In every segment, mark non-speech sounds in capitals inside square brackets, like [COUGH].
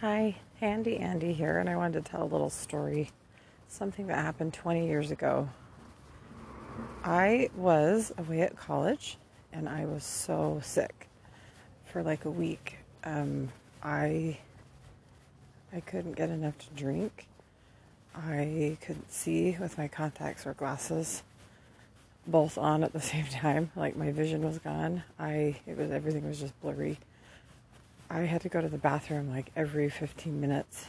Hi, Handy Andy here, and I wanted to tell a little story. Something that happened 20 years ago. I was away at college, and I was so sick for like a week. Um, I I couldn't get enough to drink. I couldn't see with my contacts or glasses both on at the [LAUGHS] same time. Like my vision was gone. I it was everything was just blurry I had to go to the bathroom like every 15 minutes.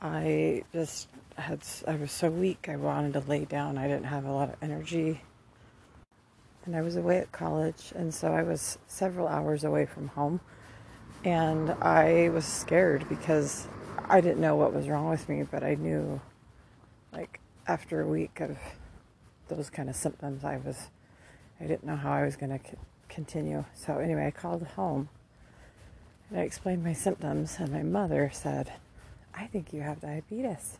I just had, I was so weak, I wanted to lay down. I didn't have a lot of energy. And I was away at college, and so I was several hours away from home. And I was scared because I didn't know what was wrong with me, but I knew, like, after a week of those kind of symptoms, I was, I didn't know how I was going to continue. So, anyway, I called home and I explained my symptoms, and my mother said, I think you have diabetes.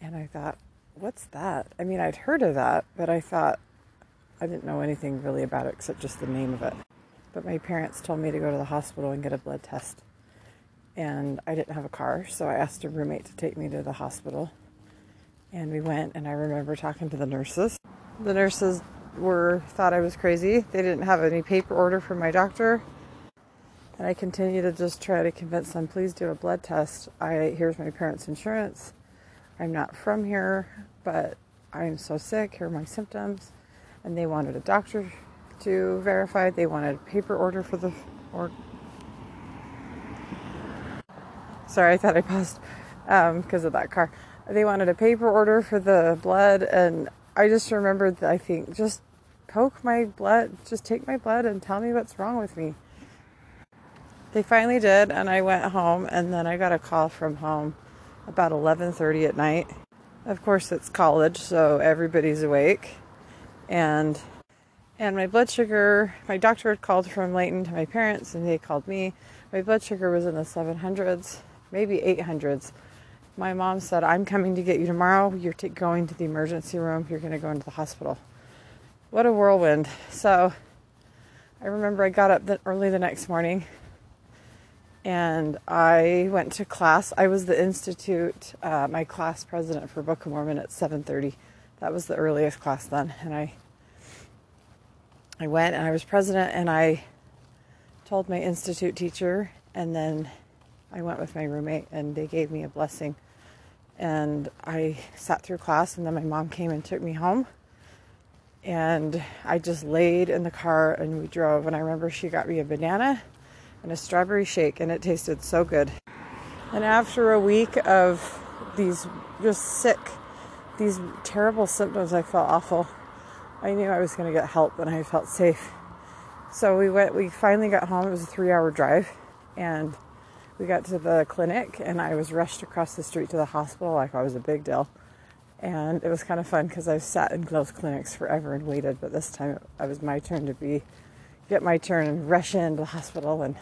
And I thought, what's that? I mean, I'd heard of that, but I thought I didn't know anything really about it except just the name of it. But my parents told me to go to the hospital and get a blood test. And I didn't have a car, so I asked a roommate to take me to the hospital. And we went, and I remember talking to the nurses. The nurses were thought I was crazy. They didn't have any paper order from my doctor and I continue to just try to convince them, please do a blood test. I here's my parents' insurance. I'm not from here, but I'm so sick. Here are my symptoms, and they wanted a doctor to verify. They wanted a paper order for the or. Sorry, I thought I paused because um, of that car. They wanted a paper order for the blood, and I just remembered. I think just poke my blood, just take my blood, and tell me what's wrong with me they finally did and i went home and then i got a call from home about 11.30 at night. Of course it's college so everybody's awake. And and my blood sugar my doctor had called from layton to my parents and they called me. My blood sugar was in the 700s maybe 800s my mom said i'm coming to get you tomorrow. You're t- going to the emergency room. You're going to go into the hospital. What a whirlwind. So i remember i got up the, early the next morning and I went to class. I was the institute, uh, my class president for Book of Mormon at 7:30. That was the earliest class then, and I I went and I was president, and I told my institute teacher, and then I went with my roommate, and they gave me a blessing. And I sat through class, and then my mom came and took me home. And I just laid in the car and we drove. And I remember she got me a banana and a strawberry shake, and it tasted so good. And after a week of these just sick, these terrible symptoms, I felt awful. I knew I was going to get help and I felt safe. So we went, we finally got home. It was a three hour drive, and we got to the clinic, and I was rushed across the street to the hospital like I was a big deal. And it was kind of fun because I've sat in those clinics forever and waited, but this time it was my turn to be get my turn and rush into the hospital. And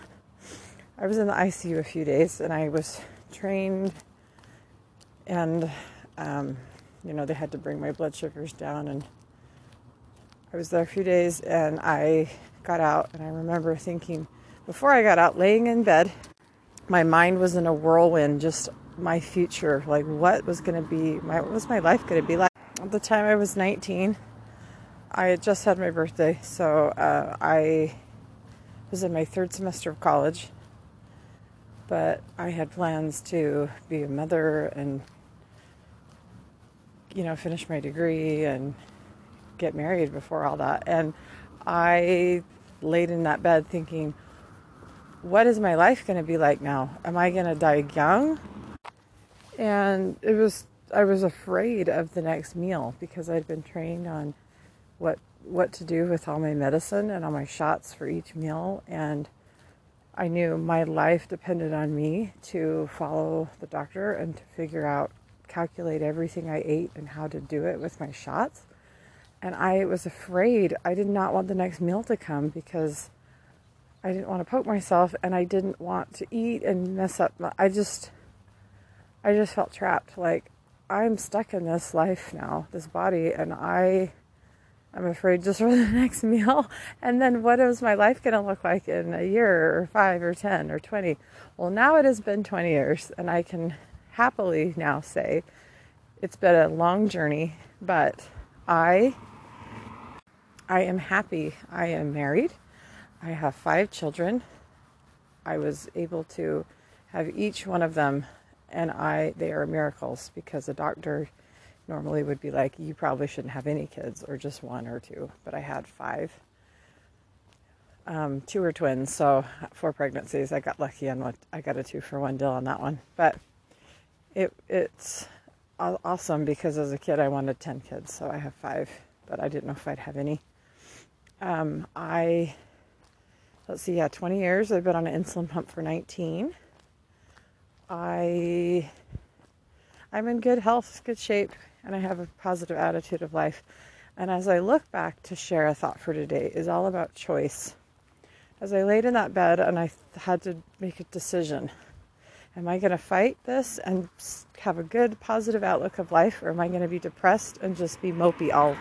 I was in the ICU a few days and I was trained, and um, you know, they had to bring my blood sugars down. And I was there a few days and I got out. And I remember thinking, before I got out, laying in bed, my mind was in a whirlwind, just my future, like what was going to be, my, what was my life going to be like? At the time I was 19, I had just had my birthday, so uh, I was in my third semester of college. But I had plans to be a mother and, you know, finish my degree and get married before all that. And I laid in that bed thinking, what is my life going to be like now? Am I going to die young? And it was, I was afraid of the next meal because I'd been trained on what what to do with all my medicine and all my shots for each meal and I knew my life depended on me to follow the doctor and to figure out calculate everything I ate and how to do it with my shots. And I was afraid. I did not want the next meal to come because I didn't want to poke myself and I didn't want to eat and mess up. I just I just felt trapped like I'm stuck in this life now, this body and I I'm afraid just [LAUGHS] for the next meal. And then what is my life going to look like in a year or five or 10 or 20? Well, now it has been 20 years, and I can happily now say it's been a long journey, but I I am happy. I am married. I have five children. I was able to have each one of them and I they are miracles because a doctor normally would be like you probably shouldn't have any kids or just one or two, but I had five. Um, two were twins, so four pregnancies. I got lucky on what I got a two for one deal on that one, but it it's awesome because as a kid I wanted ten kids, so I have five, but I didn't know if I'd have any. Um, I let's see, yeah, 20 years. I've been on an insulin pump for 19. I I'm in good health, good shape, and I have a positive attitude of life. And as I look back to share a thought for today is all about choice. As I laid in that bed and I had to make a decision. Am I going to fight this and have a good positive outlook of life or am I going to be depressed and just be mopey all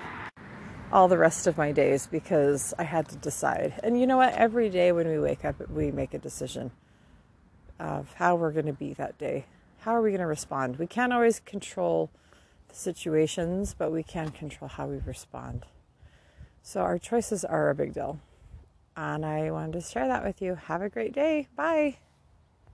all the rest of my days because I had to decide. And you know what? Every day when we wake up, we make a decision of how we're going to be that day. How are we going to respond? We can't always control situations, but we can control how we respond. So our choices are a big deal. And I wanted to share that with you. Have a great day. Bye.